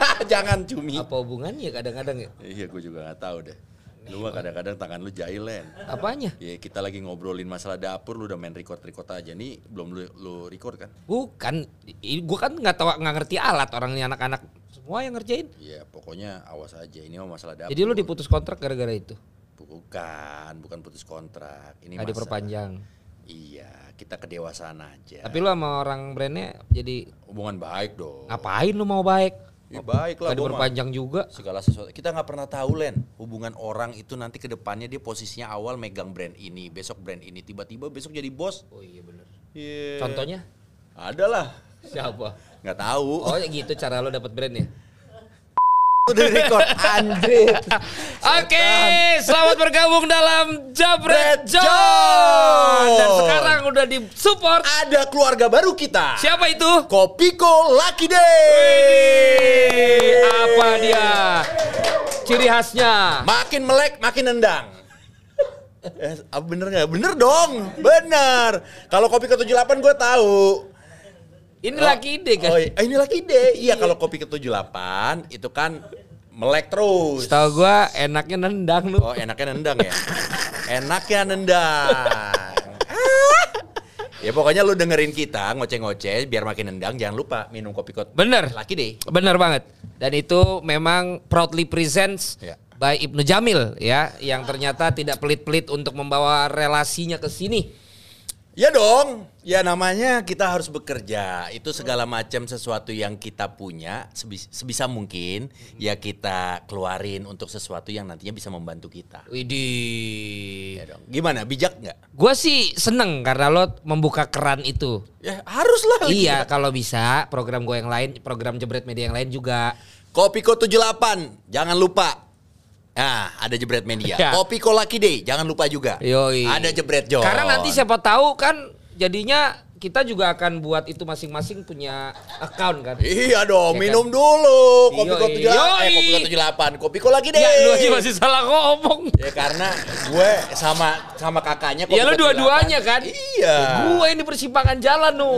Jangan cumi. Apa hubungannya kadang-kadang ya? Iya, gue juga nggak tahu deh. Lu mah kadang-kadang tangan lu jahil, Len. Apanya? Ya kita lagi ngobrolin masalah dapur, lu udah main record-record aja. Nih belum lu, lu record kan? Bukan, gue kan nggak tahu nggak ngerti alat orangnya anak-anak semua yang ngerjain. Iya, pokoknya awas aja. Ini mah masalah dapur. Jadi lu diputus kontrak gara-gara itu? Bukan, bukan putus kontrak. Ini Nggak masalah- diperpanjang. Iya, kita kedewasaan aja. Tapi lu sama orang brandnya jadi hubungan baik dong. ngapain lu mau baik? Ya, baik lah. Mah. diperpanjang juga. segala sesuatu kita nggak pernah tahu Len hubungan orang itu nanti ke depannya dia posisinya awal megang brand ini besok brand ini tiba-tiba besok jadi bos Oh iya bener. Iya. Contohnya? ada lah Siapa? nggak tahu Oh ya gitu cara lo dapet brand ya? Udah record Andre Oke, selamat bergabung dalam Jabret John. Dan sekarang udah disupport. ada keluarga baru kita Siapa itu? Kopiko Lucky Day apa dia? Ciri khasnya. makin melek makin nendang Eh, bener nggak? Bener dong, bener. Kalau kopi ke 78 gue tahu. Ini lagi ide kan? Oh, iya. ini lagi ide. Iya, kalau kopi ke 78 itu kan melek terus. Setahu gua enaknya nendang lu. Oh, enaknya nendang ya. enaknya nendang. ya pokoknya lu dengerin kita ngoceh-ngoceh biar makin nendang. Jangan lupa minum kopi kot. Bener. Laki deh. Bener banget. Dan itu memang proudly presents Ya. by Ibnu Jamil ya, yang ternyata tidak pelit-pelit untuk membawa relasinya ke sini. Ya dong. Ya namanya kita harus bekerja. Itu segala macam sesuatu yang kita punya sebis- sebisa mungkin ya kita keluarin untuk sesuatu yang nantinya bisa membantu kita. Widih. Ya dong. Gimana? Bijak nggak? Gua sih seneng karena lo membuka keran itu. Ya harus lah. Iya, kalau bisa program gue yang lain, program Jebret Media yang lain juga. Kopiko 78, jangan lupa. Nah, ada jebret media. Ya. Kopiko Lucky Day, jangan lupa juga. Yoi. Ada jebret John. Karena nanti siapa tahu kan jadinya kita juga akan buat itu masing-masing punya account kan. Iya dong, Ya kan? minum dulu. Kopiko Yoi. 78, eh Yoi. Kopiko 78, Kopiko Lucky Day. Ya, lu aja masih salah ngomong. Ya karena gue sama sama kakaknya Ya lu dua-duanya 78. kan? Iya. Gue ini persimpangan jalan nu.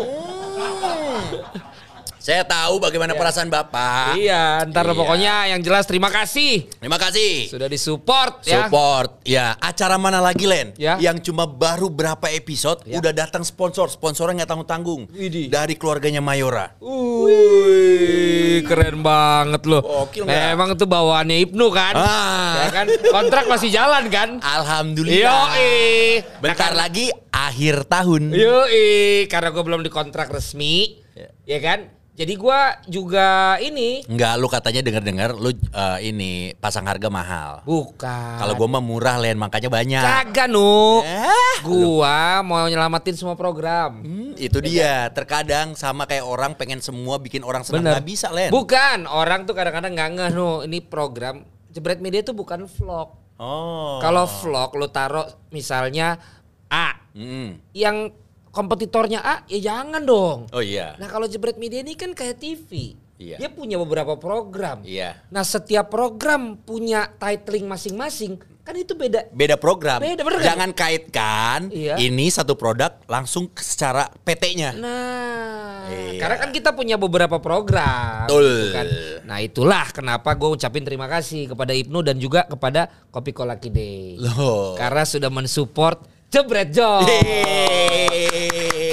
Saya tahu bagaimana perasaan Bapak. Iya, ntar Iya. pokoknya yang jelas terima kasih Terima kasih. sudah disupport ya. Support. Ya, acara mana lagi Len? Ya. Yang cuma baru berapa episode Ya. udah datang sponsor. Sponsornya nggak tanggung-tanggung. Dari keluarganya Mayora. Wih, keren banget loh. Gokil nggak? Memang tuh bawaannya Ibnu kan? Ah. Ya kan? Kontrak masih jalan kan? Alhamdulillah. Yoi. Bentar lagi akhir tahun. Yoi, karena gue belum dikontrak resmi, Ya. ya kan? Jadi gua juga ini Enggak, lu katanya denger-dengar lu eh, ini pasang harga mahal. bukan. Kalau gua mah murah Len, makanya banyak. kagak nu. Eh, Gua mau nyelamatin semua program. Hmm, itu dia. Terkadang sama kayak orang pengen semua bikin orang senang Bener. bisa Len. Bukan, orang tuh kadang-kadang nggak ngeh nu. Ini program Jebret Media tuh bukan vlog. Oh. Kalau vlog lu taruh misalnya A, Hmm. yang kompetitornya A, ya jangan dong. Oh iya. Nah kalau Jebret Media ini kan kayak TV. Iya. Dia punya beberapa program. Iya. Nah setiap program punya titling masing-masing. Kan itu beda. Beda program. Beda, bener kan? Jangan kaitkan Iya. ini satu produk langsung secara PT-nya. Nah, Iya. karena kan kita punya beberapa program. Betul. gitu kan. Nah itulah kenapa gue ucapin terima kasih kepada Ibnu dan juga kepada Kopi Kolaki Day. Loh. Karena sudah mensupport Jebret. Yeay.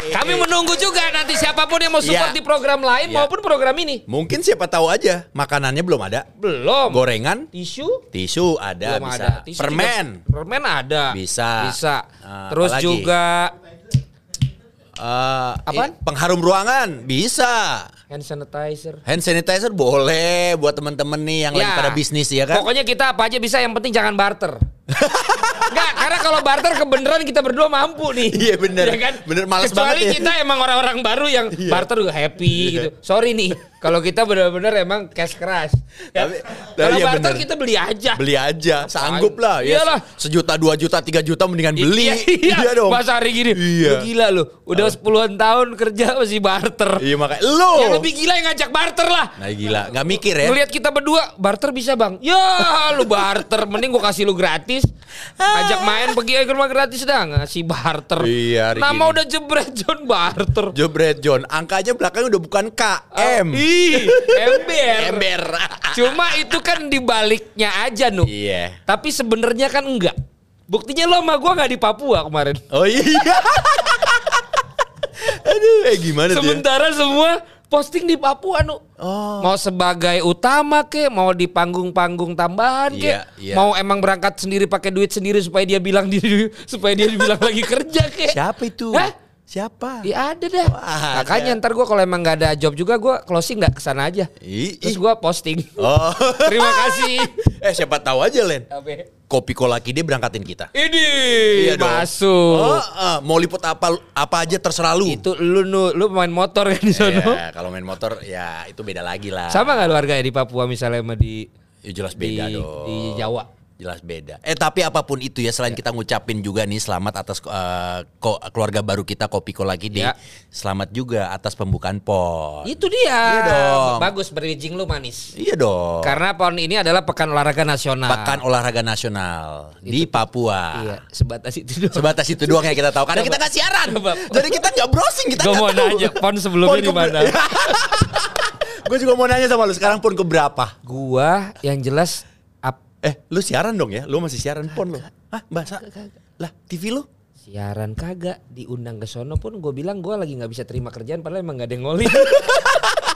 Kami menunggu juga nanti siapa pun yang mau support Iya. di program lain Iya. maupun program ini. Mungkin siapa tahu aja makanannya belum ada. Belum. Gorengan, Tisu tisu ada belum bisa. ada. Tisu Permen. juga- permen ada. Bisa. Bisa. Eh, Terus apalagi? juga Apaan? i- pengharum ruangan bisa. hand sanitizer. Hand sanitizer boleh buat temen-temen nih yang lagi Ya. pada bisnis ya kan. Pokoknya kita apa aja bisa yang penting jangan barter. Karena kalau barter kebenaran kita berdua mampu nih. Iya, bener. Ya kan? Bener, males Kecuali banget ya. kita emang orang-orang baru yang Iya. barter happy gitu. Sorry nih, kalau kita benar-benar emang cash crush. Ya. Tapi- kalau tapi iya barter bener. kita beli aja. Beli aja, sanggup lah. Ya, Iyalah. sejuta, dua juta, tiga juta mendingan beli. Iya, iya, dong. Masa hari gini. Iya. Lu gila lu. Udah sepuluhan tahun kerja masih barter. Iya makanya lo. Yang lebih gila yang ngajak barter lah. Nah gila, nggak mikir ya. Ngeliat kita berdua barter bisa bang Ya lu barter Mending gua kasih lu gratis Ajak main pergi ke rumah gratis dah Ngasih barter Iya, Nama gini. udah jebret John barter Jebret John, angkanya belakangnya udah bukan K, M. Iya Ember. Ember. Cuma itu kan dibaliknya aja nu. Iya. Tapi sebenarnya kan enggak. Buktinya lo sama gue nggak di Papua kemarin. Oh iya. Aduh, eh gimana ya? Sementara semua posting di Papua nu. Oh. Mau sebagai utama ke, mau di panggung-panggung tambahan ke, Iya, iya. mau emang berangkat sendiri pakai duit sendiri supaya dia bilang di supaya dia dibilang lagi kerja ke. Siapa itu? Hah? Siapa? Iya ada dah. Wah, Makanya ntar gue kalau emang nggak ada job juga gue closing nggak ke sana aja. Ih, Terus gue posting. Oh. Terima kasih. eh siapa tahu aja Len. Apa? Kopi kolaki dia berangkatin kita. Ini Iya dong. masuk. Oh, eh, mau liput apa apa aja terserah lu. Itu lu nu, lu main motor kan di sono. Ya, kalau main motor ya itu beda lagi lah. Sama nggak lu harganya di Papua misalnya sama di Ya, jelas di, beda dong. di Jawa? Jelas beda. Eh tapi apa pun itu ya selain kita ngucapin juga nih selamat atas eh, ko- keluarga baru kita Kopi Kolaki deh. Ya. Selamat juga atas pembukaan pon. Itu dia. Iya dong. Bagus bridging lu manis. Iya dong. Karena pon ini adalah pekan olahraga nasional. Pekan olahraga nasional di Papua. Iya, sebatas itu doang. Sebatas itu doang yang kita tahu. Karena Coba. kita nggak siaran. Coba. Jadi kita nggak browsing. Kita Gue mau tahu. nanya pon sebelumnya di mana? Gue juga mau nanya sama lu sekarang pon ke berapa? Gua yang jelas Eh, lu siaran dong ya? Lu masih siaran pon lu? Hah, bahasa? Lah, TV lu? siaran kagak diundang ke sono pun gue bilang gue lagi nggak bisa terima kerjaan padahal emang gak ada yang ngoli.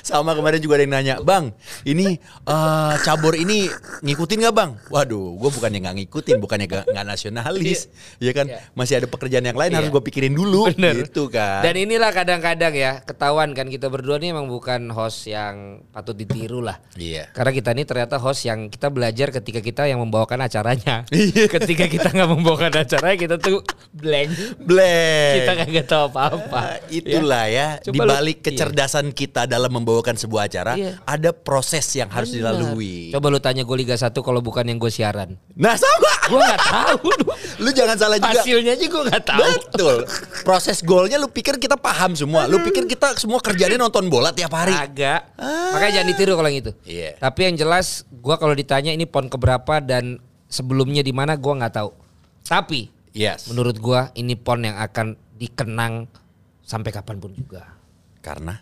Sama kemarin juga ada yang nanya, Bang, ini eh, cabur ini ngikutin gak bang? Waduh, gue bukannya nggak ngikutin, bukannya nggak nggak nasionalis, ya kan? Iya. Masih ada pekerjaan yang lain Iya. harus gue pikirin dulu, Bener. gitu kan? Dan inilah kadang-kadang ya ketahuan kan kita berdua nih emang bukan host yang patut ditiru lah. Iya. Karena kita ini ternyata host yang kita belajar ketika kita yang membawakan acaranya. Iya. ketika kita nggak membawakan acaranya kita tuh blank. Blank. Kita kagak tahu apa-apa. Ah, itulah ya, Coba di lu- balik iya. kecerdasan kita dalam membawakan sebuah acara, Iya. ada proses yang harus Benar. dilalui. Coba lu tanya gue Liga 1 kalau bukan yang gue siaran. Nah sama, Gue nggak tahu. lu jangan salah juga. Hasilnya aja gue nggak tahu. Betul. Proses golnya lu pikir kita paham semua. Lu pikir kita semua kerjanya nonton bola tiap hari. Agak. Makanya jangan ditiru kalau yang itu. Iya. Tapi yang jelas gua kalau ditanya ini pon keberapa dan sebelumnya di mana gua nggak tahu. Tapi Yes. menurut gua ini pon yang akan dikenang sampai kapan pun juga. Karena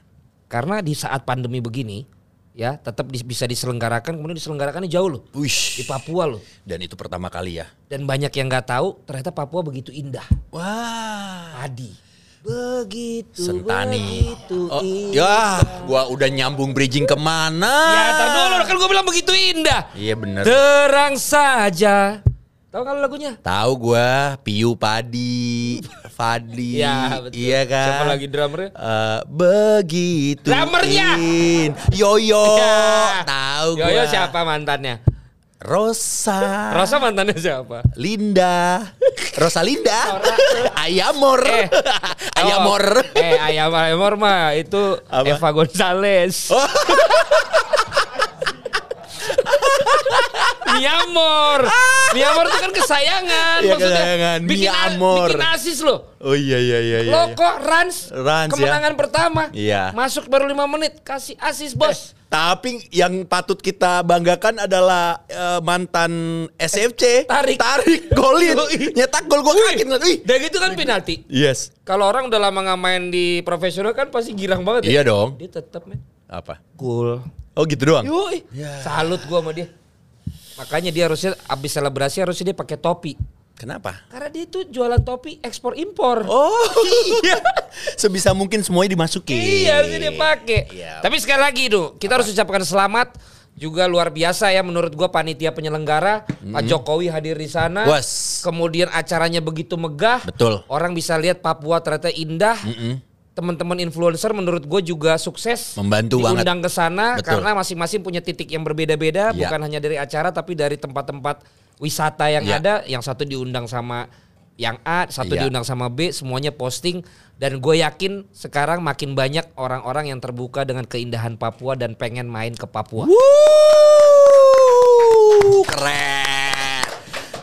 Karena di saat pandemi begini ya tetap dis- bisa diselenggarakan kemudian diselenggarakannya jauh loh di Wish. Papua loh. Dan itu pertama kali ya. Dan banyak yang nggak tahu ternyata Papua begitu indah. Wah. Padi. Begitu Sentani. begitu Oh, indah. ya, gua udah nyambung bridging ke mana? Ya, tar dulu kan gua bilang begitu indah. Iya bener. Terang saja. Tahu kan lagunya? Tahu gua Piu Padi, Fadli. Iya, betul. Iya kan? Siapa lagi drummernya? Eh, begitu. Drummernya! Yoyo. Ya. Tahu gua. Yoyo siapa mantannya? Rosa. Rosa mantannya siapa? Linda. Rosa Linda. Ayamor. Eh. Ayamor. Oh, eh ayam ayamor mah itu Apa? Eva Gonzales. Oh. Miamor. Miamor itu kan kesayangan. Iya, Maksudnya kesayangan. Bikin, Miamor. bikin asis loh. Oh iya iya iya iya. Lo kok Rans, Rans, ya. kemenangan pertama. Iya. Masuk baru lima menit kasih asis bos. Tapi yang patut kita banggakan adalah eh, mantan SFC Tarik. Tarik golin nyetak gol gua kaget Wih. Dan gitu kan penalti. Yes. Kalau orang udah lama nggak main di profesional kan pasti girang banget Iya ya. dong. Dia tetap men. Apa? Cool. Oh gitu doang. Yoi. Salut gua sama dia. Makanya dia harusnya abis selebrasi harusnya dia pakai topi. Kenapa? Karena dia tuh jualan topi ekspor impor. Oh iya. Sebisa mungkin semuanya dimasukin. Iya harusnya dia pakai. Iya. Tapi sekali lagi tuh kita harus ucapkan selamat juga luar biasa ya menurut gua panitia penyelenggara Pak Jokowi hadir di sana. Was. Kemudian acaranya begitu megah. Betul. Orang bisa lihat Papua ternyata indah. Mm-mm. Teman-teman influencer menurut gue juga sukses Membantu banget. diundang ke sana karena masing-masing punya titik yang berbeda-beda Iya. bukan hanya dari acara tapi dari tempat-tempat wisata yang Iya. ada yang satu diundang sama yang A satu Iya. diundang sama B semuanya posting dan gue yakin sekarang makin banyak orang-orang yang terbuka dengan keindahan Papua dan pengen main ke Papua Wuh, keren.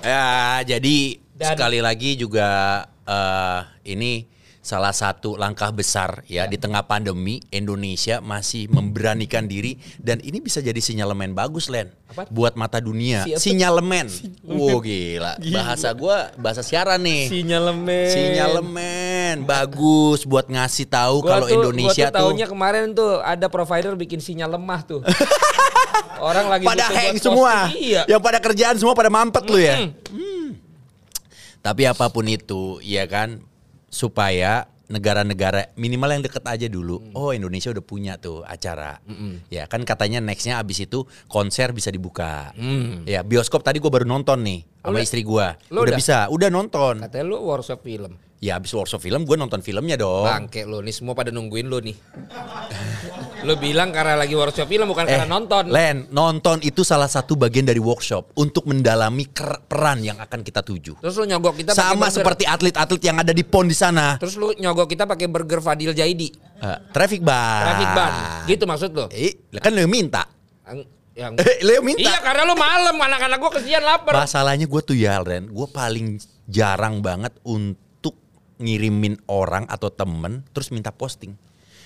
Ya, jadi Dan- sekali lagi juga eh, ini salah satu langkah besar ya, di tengah pandemi Indonesia masih memberanikan diri dan ini bisa jadi sinyalemen bagus Len Apa? buat mata dunia. Siapa? Sinyalemen. Wow gila. Bahasa gua bahasa siaran nih. sinyalemen Sinyalemen. men, bagus buat ngasih tahu kalau Indonesia gua tuh tuh taunya kemarin tuh ada provider bikin sinyal lemah tuh. Orang lagi pada hang semua. Iya. Yang pada kerjaan semua pada mampet lu ya. Mm. Hmm. Tapi apa pun itu, ya kan, supaya negara-negara minimal yang deket aja dulu. Mm. Oh Indonesia udah punya tuh acara. Ya kan katanya nextnya abis itu konser bisa dibuka. Ya bioskop tadi gue baru nonton nih sama. Lu- istri gue. Udah udah? bisa, udah nonton. Katanya lu workshop film. Ya abis workshop film gue nonton filmnya dong. Bangke lu nih semua pada nungguin lu nih. lu bilang karena lagi workshop film bukan Eh, karena nonton. Len, nonton itu salah satu bagian dari workshop untuk mendalami peran yang akan kita tuju. Terus lu nyogok kita Sama seperti atlet-atlet yang ada di pon di sana. Terus lu nyogok kita pakai burger Fadil Jaidi. Eh, traffic ban. Traffic ban. Gitu maksud lu? Eh, kan lo minta. Ang- Yang Eh, lo yang minta. Iya karena lu malam anak-anak gua kesian lapar. Masalahnya gue tuh ya, Ren, gue paling jarang banget untuk ngirimin orang atau temen terus minta posting.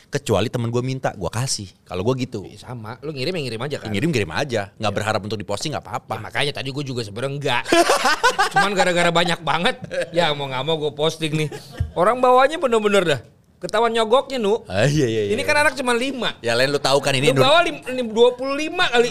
Kecuali temen gue minta, gue kasih. Kalau gue gitu, Ih, sama, lu ngirim ya ngirim aja kan. ngirim ngirim aja, nggak berharap untuk diposting nggak Ya, apa-apa. makanya tadi gue juga sebenarnya enggak. Cuman gara-gara banyak banget, ya mau nggak mau gue posting nih. Orang bawahnya bener-bener dah. Ketahuan nyogoknya nu. Ah, iya, iya, iya. Ini kan anak cuma 5. ya Len lu tahu kan ini Lu bawa lim- lim- 25 kali.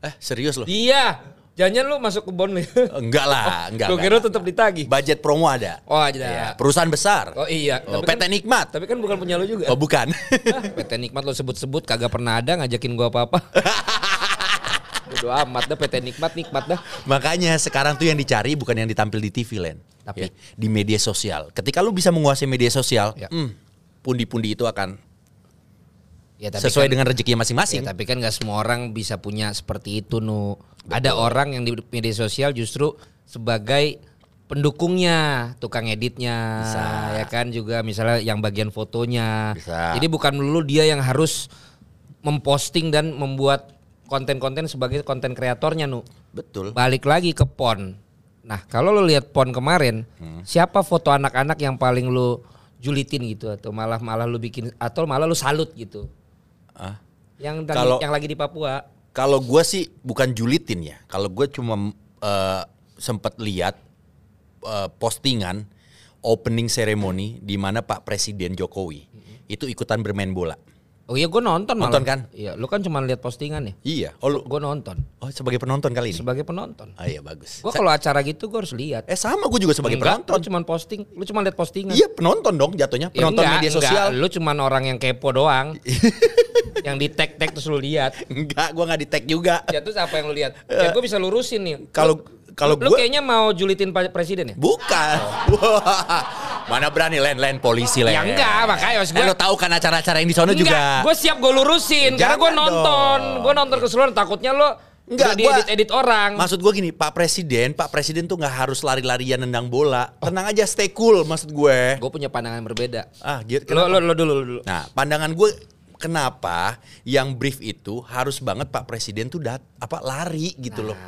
Eh serius loh? Iya. Jangan lu masuk ke bon nih. Enggak lah, enggak. Gue kira tetap ditagih. Budget promo ada. Oh ada. Iya, perusahaan besar. Oh iya. Oh, Tapi PT kan- Nikmat. Tapi kan bukan punya lu juga. Oh bukan. Ah, PT Nikmat lo sebut-sebut kagak pernah ada ngajakin gua apa-apa. Bodo amat dah PT Nikmat nikmat dah. Makanya sekarang tuh yang dicari bukan yang ditampil di TV Len, Tapi? Ya, di media sosial. Ketika lu bisa menguasai media sosial, Ya. hmm, pundi-pundi itu akan Ya, sesuai kan- dengan rezekinya masing-masing. Ya, tapi kan gak semua orang bisa punya seperti itu nu. Ada orang yang di media sosial justru sebagai pendukungnya, tukang editnya, Bisa. ya kan juga misalnya yang bagian fotonya. Bisa. Jadi bukan dulu dia yang harus memposting dan membuat konten-konten sebagai konten kreatornya nu. Betul. Balik lagi ke pon. Nah kalau lu lihat pon kemarin, Hmm. siapa foto anak-anak yang paling lu julitin gitu atau malah malah lu bikin atau malah lu salut gitu? Ah. Yang lagi, Kalau- yang lagi di Papua. Kalau gue sih bukan julitin ya. Kalau gue cuma eh, sempat lihat eh, postingan opening ceremony di mana Pak Presiden Jokowi itu ikutan bermain bola. Oh iya gue nonton malah. Nonton kan? Iya, lu kan cuma lihat postingan ya. Iya. Oh, lu- Gue nonton oh sebagai penonton kali ini. sebagai penonton. Ah iya bagus. Gue kalau acara gitu gue harus lihat. Eh sama gue juga sebagai Enggak, penonton. Lu cuma posting, lu cuma lihat postingan. Iya penonton dong jatuhnya. Ya Penonton enggak, media enggak. sosial. Lu cuma orang yang kepo doang. yang di tag tag terus lu lihat. Enggak, gue nggak di tag juga. Ya terus apa yang lu lihat? Ya gue bisa lurusin nih. Kalau- kalau gua- kayaknya mau julitin Pak Presiden ya? Bukan. Mana berani lain-lain polisi lain. Ya enggak, makanya maksud Eh, gua- lo tahu kan acara-acara yang di sana juga. gue siap gue lurusin karena gue Jangan nonton, gue nonton keseluruhan takutnya lo Enggak, gua- edit edit orang. Maksud gue gini, Pak Presiden, Pak Presiden tuh nggak harus lari-larian nendang bola. Tenang aja, stay cool maksud gue. Gue punya pandangan berbeda. Ah, gitu. Lo, lo, lo dulu, lo dulu. Nah, pandangan gue kenapa yang brief itu harus banget Pak Presiden tuh dat apa lari gitu loh.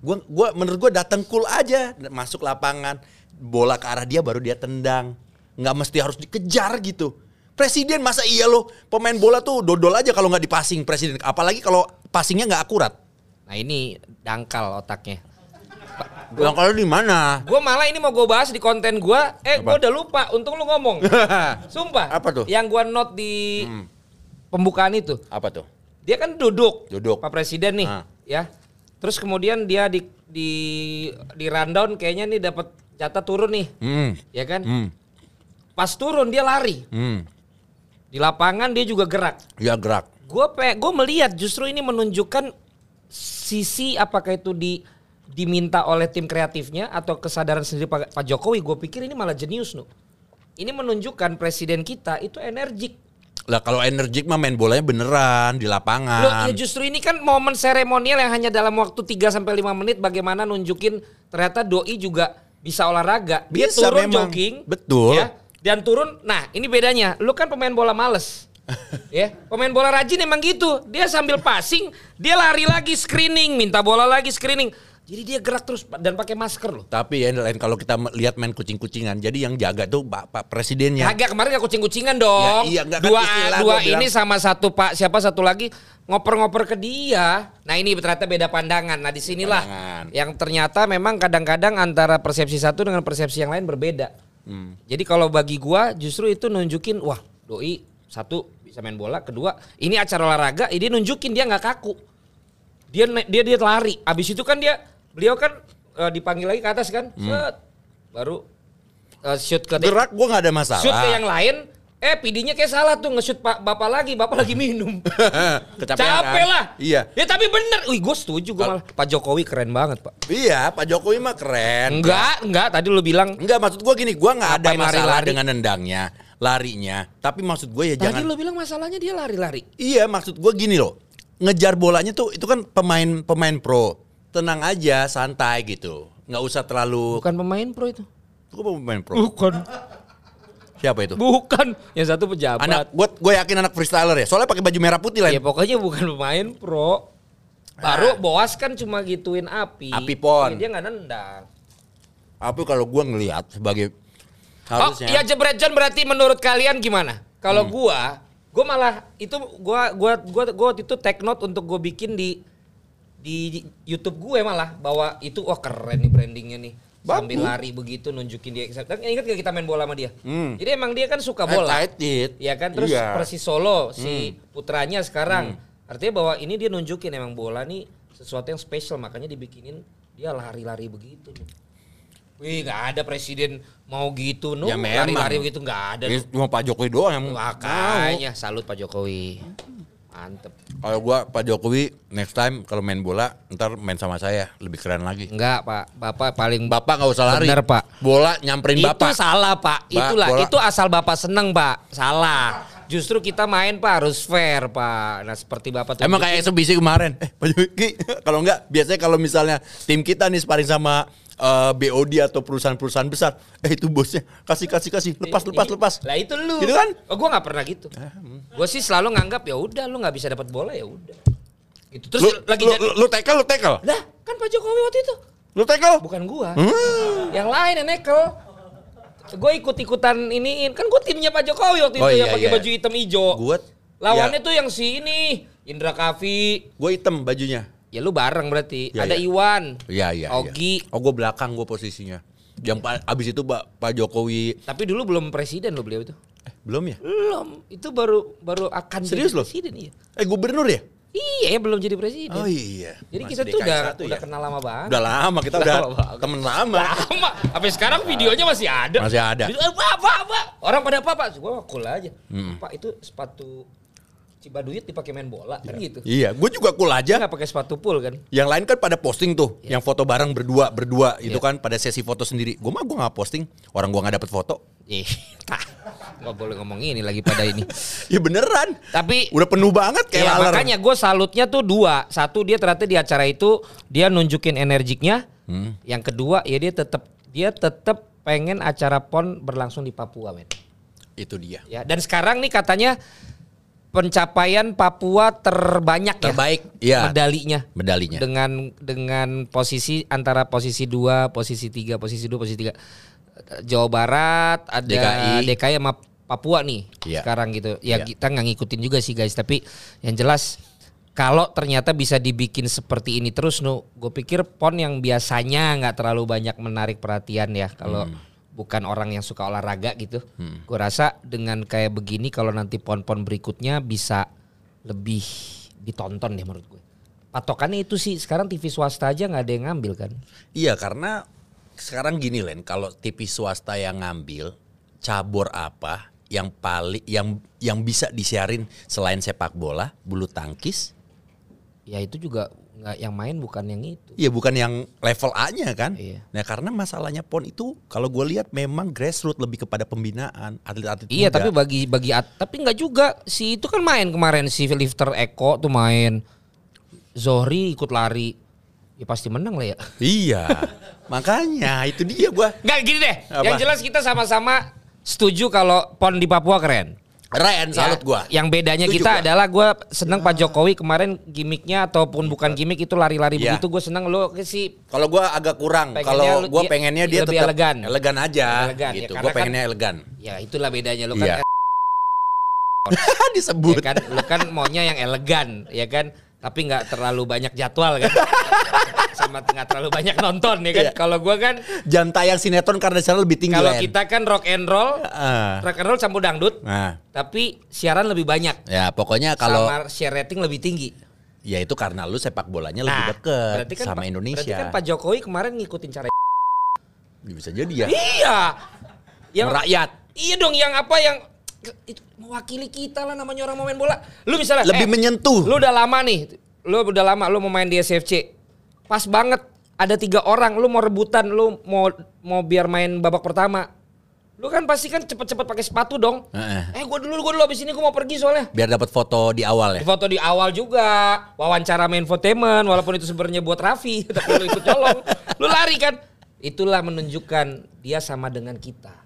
Gua gua menurut gua datang cool aja masuk lapangan, bola ke arah dia baru dia tendang. nggak mesti harus dikejar gitu. Presiden masa iya loh pemain bola tuh dodol aja kalau nggak dipasing presiden. Apalagi kalau passingnya nggak akurat. Nah ini dangkal otaknya. Yang kalau di mana? Gue malah ini mau gue bahas di konten gue. Eh gue udah lupa. Untung lu ngomong. Sumpah. Apa tuh? Hmm. Yang gue note di pembukaan itu. Apa tuh? Dia kan duduk. Duduk. Pak Presiden nih. Ah. Ya. Terus kemudian dia di di di rundown kayaknya nih dapat jatah turun nih. Hmm. Ya kan? Hmm. Pas turun dia lari. Hmm. Di lapangan dia juga gerak. Ya gerak. Gue gue melihat justru ini menunjukkan sisi apakah itu di diminta oleh tim kreatifnya atau kesadaran sendiri Pak, Pak Jokowi. Gue pikir ini malah jenius nu. Ini menunjukkan presiden kita itu energik. Lah kalau energik mah main bolanya beneran di lapangan. Loh, ya justru ini kan momen seremonial yang hanya dalam waktu 3 sampai 5 menit bagaimana nunjukin ternyata doi juga bisa olahraga. Dia Bisa turun memang. jogging. Betul. Ya, dan turun. Nah, ini bedanya. Lu kan pemain bola males. ya, pemain bola rajin emang gitu. Dia sambil passing, dia lari lagi screening, minta bola lagi screening. Jadi dia gerak terus dan pakai masker loh. Tapi ya lain kalau kita lihat main kucing-kucingan, jadi yang jaga tuh Pak, Pak Presidennya. Kagak kemarin gak kucing-kucingan dong. Ya, iya, nggak kan dua istilah dua gua bilang. ini sama satu Pak siapa satu lagi ngoper-ngoper ke dia. Nah ini ternyata beda pandangan. Nah di sinilah Pandangan. yang ternyata memang kadang-kadang antara persepsi satu dengan persepsi yang lain berbeda. Jadi kalau bagi gua justru itu nunjukin wah doi satu bisa main bola, kedua ini acara olahraga, ini nunjukin dia nggak kaku. Dia dia dia lari. Abis itu kan dia beliau kan eh, dipanggil lagi ke atas kan, set baru eh, shoot ke Gerak gue nggak ada masalah. shoot ke yang lain. Eh PD-nya kayak salah tuh nge-shoot pak bapak lagi, bapak lagi minum. Kecapean Capek kan? lah. Iya. Ya tapi bener. Wih gue setuju gue malah. Pak Jokowi keren banget pak. Iya, Pak Jokowi mah keren. Enggak, enggak. Tadi lu bilang. Enggak, maksud gua gini, gua nggak ada masalah lari-lari? dengan nendangnya, larinya. Tapi maksud gue ya Tadi jangan. lu bilang masalahnya dia lari-lari. Iya, maksud gua gini loh. Ngejar bolanya tuh itu kan pemain pemain pro. Tenang aja, santai gitu. Nggak usah terlalu. Bukan pemain pro itu. Gua pemain pro. Bukan. Siapa itu? Bukan. Yang satu pejabat. Anak, gue gue yakin anak freestyler ya. Soalnya pakai baju merah putih lah. Ya pokoknya bukan pemain pro. Baru Boas kan cuma gituin api. Api pon. Ya, dia nggak nendang. Apa kalau gua ngelihat sebagai Oh, harusnya. ya Jebret John berarti menurut kalian gimana? Kalau Hmm. gua, gua malah itu gua gua gua gua waktu itu take note untuk gua bikin di di YouTube gue malah bahwa itu wah keren nih brandingnya nih. Sambil Bagus. lari begitu nunjukin dia. Dan ingat gak kita main bola sama dia? Hmm. Jadi emang dia kan suka bola. Excited. Ya kan terus. Hmm. Persis Solo si putranya sekarang. Artinya bahwa ini dia nunjukin emang bola nih sesuatu yang spesial makanya dibikinin dia lari-lari begitu. Wih nggak ada presiden mau gitu nu Ya lari-lari begitu nggak ada. Ya, cuma Pak Jokowi doang yang mau. Makanya salut Pak Jokowi. Mantep. Kalau gua Pak Jokowi next time kalau main bola ntar main sama saya lebih keren lagi. Enggak Pak, Bapak paling Bapak nggak usah lari. Bener, Pak. Bola nyamperin itu bapak. salah Pak. Ba- Itulah bola- itu asal Bapak seneng Pak. Salah. Justru kita main Pak harus fair Pak. Nah seperti Bapak Emang kayak eksebisi kemarin. Eh Pak Jokowi, kalau enggak biasanya kalau misalnya tim kita nih sparring sama eh, BOD atau perusahaan-perusahaan besar, eh itu bosnya kasih kasih kasih lepas lepas lepas. Lah itu lu. Gitu kan? Oh, gua nggak pernah gitu. Gua sih selalu nganggap ya udah lu nggak bisa dapat bola ya udah. Gitu. Terus Lu, lagi lu, jadi lu, lu tackle, lu tackle. Lah, kan Pak Jokowi waktu itu. Lu tackle. Bukan gua. Hmm. Yang lain yang nekel. Gue ikut-ikutan iniin. Kan gue timnya Pak Jokowi waktu Oh, itu iya, yang pakai iya. baju hitam hijau. Gua Lawannya ya, tuh yang si ini, Indra Kavi. gue hitam bajunya. Ya lu bareng berarti. Ya, Ada ya. Iwan. Iya iya. Ogi. Oh gue belakang gue posisinya. Yang pa- abis itu Pak Pak Jokowi Tapi dulu belum presiden lo beliau itu. eh, belum ya? Belum. Itu baru baru akan Serius jadi lo? presiden iya. Eh gubernur ya? Iya, belum jadi presiden. Oh iya. Jadi Masih kita tuh udah satu udah ya? kenal lama banget. Udah lama kita Udah udah lama temen lama. Lama. Sampai sekarang videonya masih ada. Masih ada. Eh, Pak, Pak, Pak. Orang pada apa, Pak? Gua cool aja. Hmm. Pak, itu sepatu Cibaduyut dipakai main bola kan gitu. Iya, gue juga cool aja. nggak pakai sepatu full kan? Yang lain kan pada posting tuh, Iya. yang foto bareng berdua berdua itu Iya. kan pada sesi foto sendiri. Gue mah gue nggak posting, orang gue nggak dapet foto. Ih. Nggak boleh ngomong ini lagi pada ini. Ya beneran. Tapi Udah penuh banget kayak ya, laler. makanya gue salutnya tuh dua. Satu dia ternyata di acara itu dia nunjukin energiknya. Hmm. Yang kedua ya dia tetap dia tetap pengen acara pon berlangsung di Papua, men. Itu dia. Ya, dan sekarang nih katanya pencapaian Papua terbanyak Terbaik, ya iya. medalinya. Medalinya. Dengan dengan posisi antara posisi 2, posisi 3, posisi 2, posisi 3. Jawa Barat, ada DKI. DKI, sama Papua nih Iya. sekarang gitu. Ya Iya. kita nggak ngikutin juga sih guys, tapi yang jelas kalau ternyata bisa dibikin seperti ini terus, nu, gue pikir pon yang biasanya nggak terlalu banyak menarik perhatian ya kalau Hmm. Bukan orang yang suka olahraga gitu. Gue rasa dengan kayak begini kalau nanti pon-pon berikutnya bisa lebih ditonton deh menurut gue. Patokannya itu sih sekarang TV swasta aja nggak ada yang ngambil kan. Iya karena sekarang gini Len, kalau TV swasta yang ngambil cabur apa yang paling yang yang bisa disiarin selain sepak bola, bulu tangkis, Ya itu juga nggak yang main bukan yang itu. ya bukan yang level A-nya kan. Iya. Nah karena masalahnya pon itu kalau gue lihat memang grassroots lebih kepada pembinaan atlet-atlet Iya muda. tapi bagi bagi at- tapi nggak juga si itu kan main kemarin si lifter Eko tuh main. Zohri ikut lari. Ya pasti menang lah ya. Iya, makanya itu dia gua. Nggak gini deh. Apa? Yang jelas kita sama-sama setuju kalau pon di Papua keren. Keren, salut Ya, gua. Yang bedanya Setuju kita gua. adalah gue seneng Pak Jokowi kemarin gimmicknya ataupun bukan gimmick itu lari-lari Iya. begitu gue seneng lo sih Kalau gua agak kurang. Kalau lu- gua pengennya dia lebih tetap elegan. elegan aja Elegan, ya, gitu. karena gua kan- pengennya elegan. ya itulah bedanya lo Iya. kan ya Disebut. kan lo kan maunya yang elegan ya kan tapi nggak terlalu banyak jadwal kan. Sama nggak terlalu banyak nonton ya kan. Iya. Kalau gua kan Jam tayang sinetron karena siaran lebih tinggi. kalau kita kan rock and roll, Ah. rock and roll campur dangdut, Nah, tapi siaran lebih banyak. ya pokoknya kalau sama share rating lebih tinggi. ya itu karena lu sepak bolanya lebih deket berarti kan sama Pak- Indonesia. Berarti kan Pak Jokowi kemarin ngikutin cara Bisa jadi ya. Iya. Yang Merakyat. Iya dong yang apa yang itu mewakili kita lah namanya orang mau main bola. Lu misalnya Lebih eh, menyentuh. Lu udah lama nih. Lu udah lama lu mau main di SFC. Pas banget ada tiga orang lu mau rebutan lu mau mau biar main babak pertama. Lu kan pasti kan cepet-cepet pakai sepatu dong. Heeh. Eh gua dulu gua dulu abis ini gua mau pergi soalnya. Biar dapat foto di awal ya. Foto di awal juga, wawancara main infotainment walaupun itu sebenarnya buat Raffi, tapi lu ikut colong. Lu lari kan. Itulah menunjukkan dia sama dengan kita.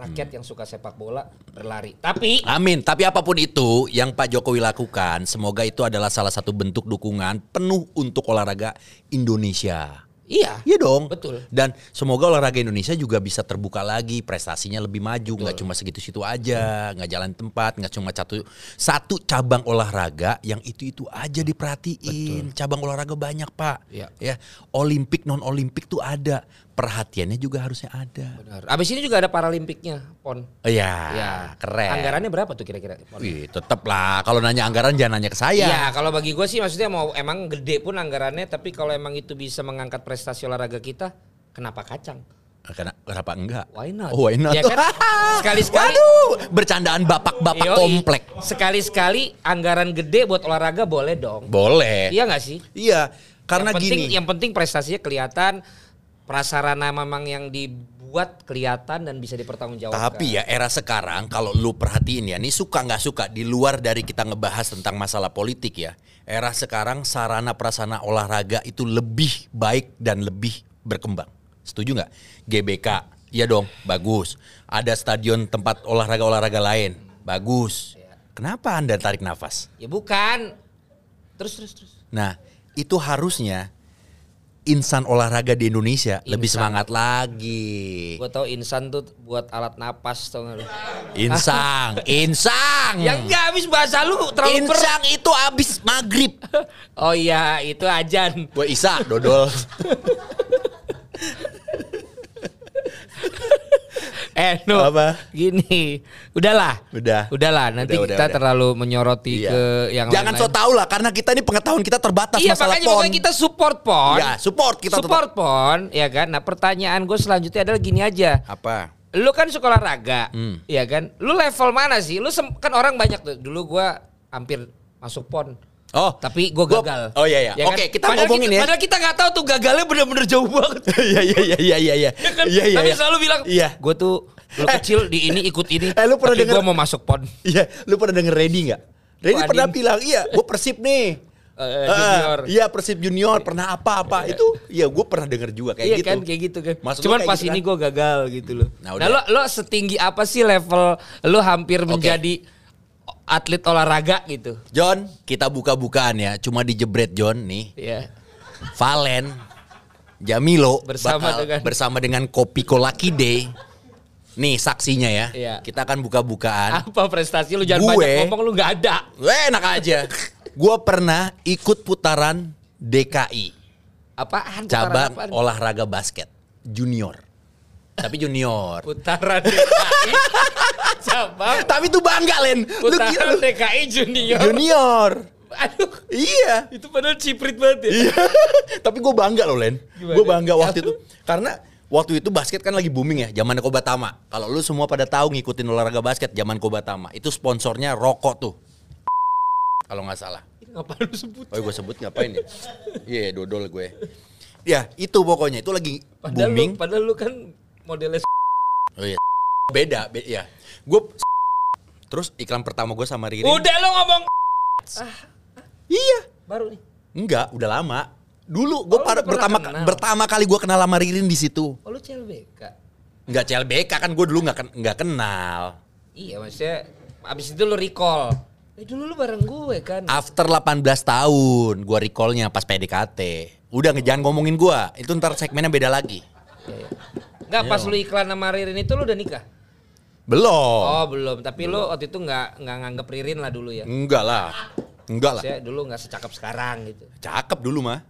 Rakyat yang suka sepak bola berlari. Tapi Amin. Tapi apa pun itu yang Pak Jokowi lakukan, semoga itu adalah salah satu bentuk dukungan penuh untuk olahraga Indonesia. iya, Iya dong. Betul. Dan semoga olahraga Indonesia juga bisa terbuka lagi, prestasinya lebih maju, nggak cuma segitu-situ aja, nggak jalan tempat, nggak cuma satu satu cabang olahraga yang itu-itu aja diperhatiin. Cabang olahraga banyak, Pak. Iya. Ya, olimpik non olimpik tuh ada. Perhatiannya juga harusnya ada. benar. Abis ini juga ada Paralimpiknya, Pon. Iya, Ya, keren. Anggarannya berapa tuh kira-kira? Wih, tetep lah. Kalau nanya anggaran jangan nanya ke saya. Iya, kalau bagi gue sih maksudnya mau emang gede pun anggarannya, tapi kalau emang itu bisa mengangkat prestasi olahraga kita, kenapa kacang? Kenapa, kenapa enggak? Why not? Oh, why not? Ya kan? Sekali-sekali Waduh, bercandaan bapak-bapak komplek. Sekali-sekali anggaran gede buat olahraga boleh dong. Boleh. Iya nggak sih? Iya, karena yang penting, gini. Yang penting prestasinya kelihatan, prasarana memang yang dibuat kelihatan dan bisa dipertanggungjawabkan. Tapi ya era sekarang kalau lu perhatiin ya, ini suka nggak suka di luar dari kita ngebahas tentang masalah politik ya. Era sekarang sarana prasarana olahraga itu lebih baik dan lebih berkembang. Setuju nggak? GBK, iya dong, bagus. Ada stadion tempat olahraga-olahraga lain, bagus. Kenapa anda tarik nafas? Ya bukan. Terus terus terus. Nah, itu harusnya insan olahraga di Indonesia lebih semangat lagi. Gue tau insan tuh buat alat napas tau gak lu? Insang, insang. Yang nggak habis bahasa lu terlalu. Insang itu abis maghrib. Oh iya itu ajan. Gue Isa, dodol. Eh no, Apa? gini, udahlah, Udah. udahlah. Nanti Udah, kita udah. terlalu menyoroti Iya. ke yang Jangan so lain-lain. tau lah, karena kita ini pengetahuan kita terbatas Iya masalah makanya pon. pokoknya kita support pon. Ya, support kita support pon, ya kan. Nah pertanyaan gue selanjutnya adalah gini aja. Apa? Lu kan suka olahraga, Hmm. ya kan? Lu level mana sih? Lu kan orang banyak tuh. Dulu gue hampir masuk pon. Oh, Tapi gue Gua- gagal. oh iya, iya. kan? Oke, kita Padahal ngomongin kita, ya. Padahal kita nggak tahu tuh gagalnya bener-bener jauh banget. Iya, iya, iya, iya, iya, iya. Ya kan? Iya, iya, Tapi iya. selalu bilang, Iya. gue tuh lu kecil di ini ikut ini. Eh, lu pernah tapi denger- gue mau masuk pon. Iya, lu pernah denger Ready nggak? Ready pernah bilang, iya, gue persib nih. Eh, Ah, junior. Iya, persib junior pernah apa-apa itu. Iya, gue pernah denger juga kayak iya gitu. kan kayak gitu kan. Maksud Cuman pas gitu ini kan? gue gagal gitu loh. Nah, Nah, udah. lo lo setinggi apa sih level lo hampir menjadi atlet olahraga gitu? John, kita buka-bukaan ya. Cuma dijebret John nih. Iya. Valen, Jamilo Bersama bakal dengan- bersama dengan Kopi Kolakide. Nih saksinya ya. Iya. Kita akan buka-bukaan. Apa prestasi lu jangan Gue- banyak ngomong lu nggak ada. Weh, enak aja. Gue pernah ikut putaran DKI, Apaan? Cabang apaan? olahraga basket junior. Tapi junior. Putaran DKI. cabang Tapi tuh bangga Len. Putaran. DKI junior. Junior. Aduh. Iya. Itu padahal ciprit banget ya. Iya. Tapi gue bangga loh Len. Gue bangga waktu itu. Karena waktu itu basket kan lagi booming ya. Zaman Kobatama. Kalau lu semua pada tahu ngikutin olahraga basket zaman Kobatama. Itu sponsornya rokok tuh. Kalau nggak salah. Ngapain lu sebut? Oh gue sebut ngapain ya? Iya dodol gue. Ya itu pokoknya. Itu lagi Padahal booming. lu, padahal lu kan modelnya Oh iya. Beda. Be ya. Gue Terus iklan pertama gue sama Ririn. Udah lu ngomong Iya. baru nih. Enggak, udah lama. Dulu gue Oh, pertama kenal. pertama kali gue kenal sama Ririn di situ. Oh lu CLBK. Enggak CLBK kan gue dulu nggak ken- nggak kenal. Iya maksudnya abis itu lu recall. Eh dulu lu bareng gue kan. After 18 tahun gue recallnya pas PDKT. Udah jangan ngomongin gue. Itu ntar segmennya beda lagi. Iya, iya. Enggak pas lu iklan sama Ririn itu lu udah nikah? Belum. Oh belum, tapi lu waktu itu nggak nggak nganggep Ririn lah dulu ya. Enggak lah. Enggak lah. Saya dulu nggak secakep sekarang gitu. Cakep dulu mah.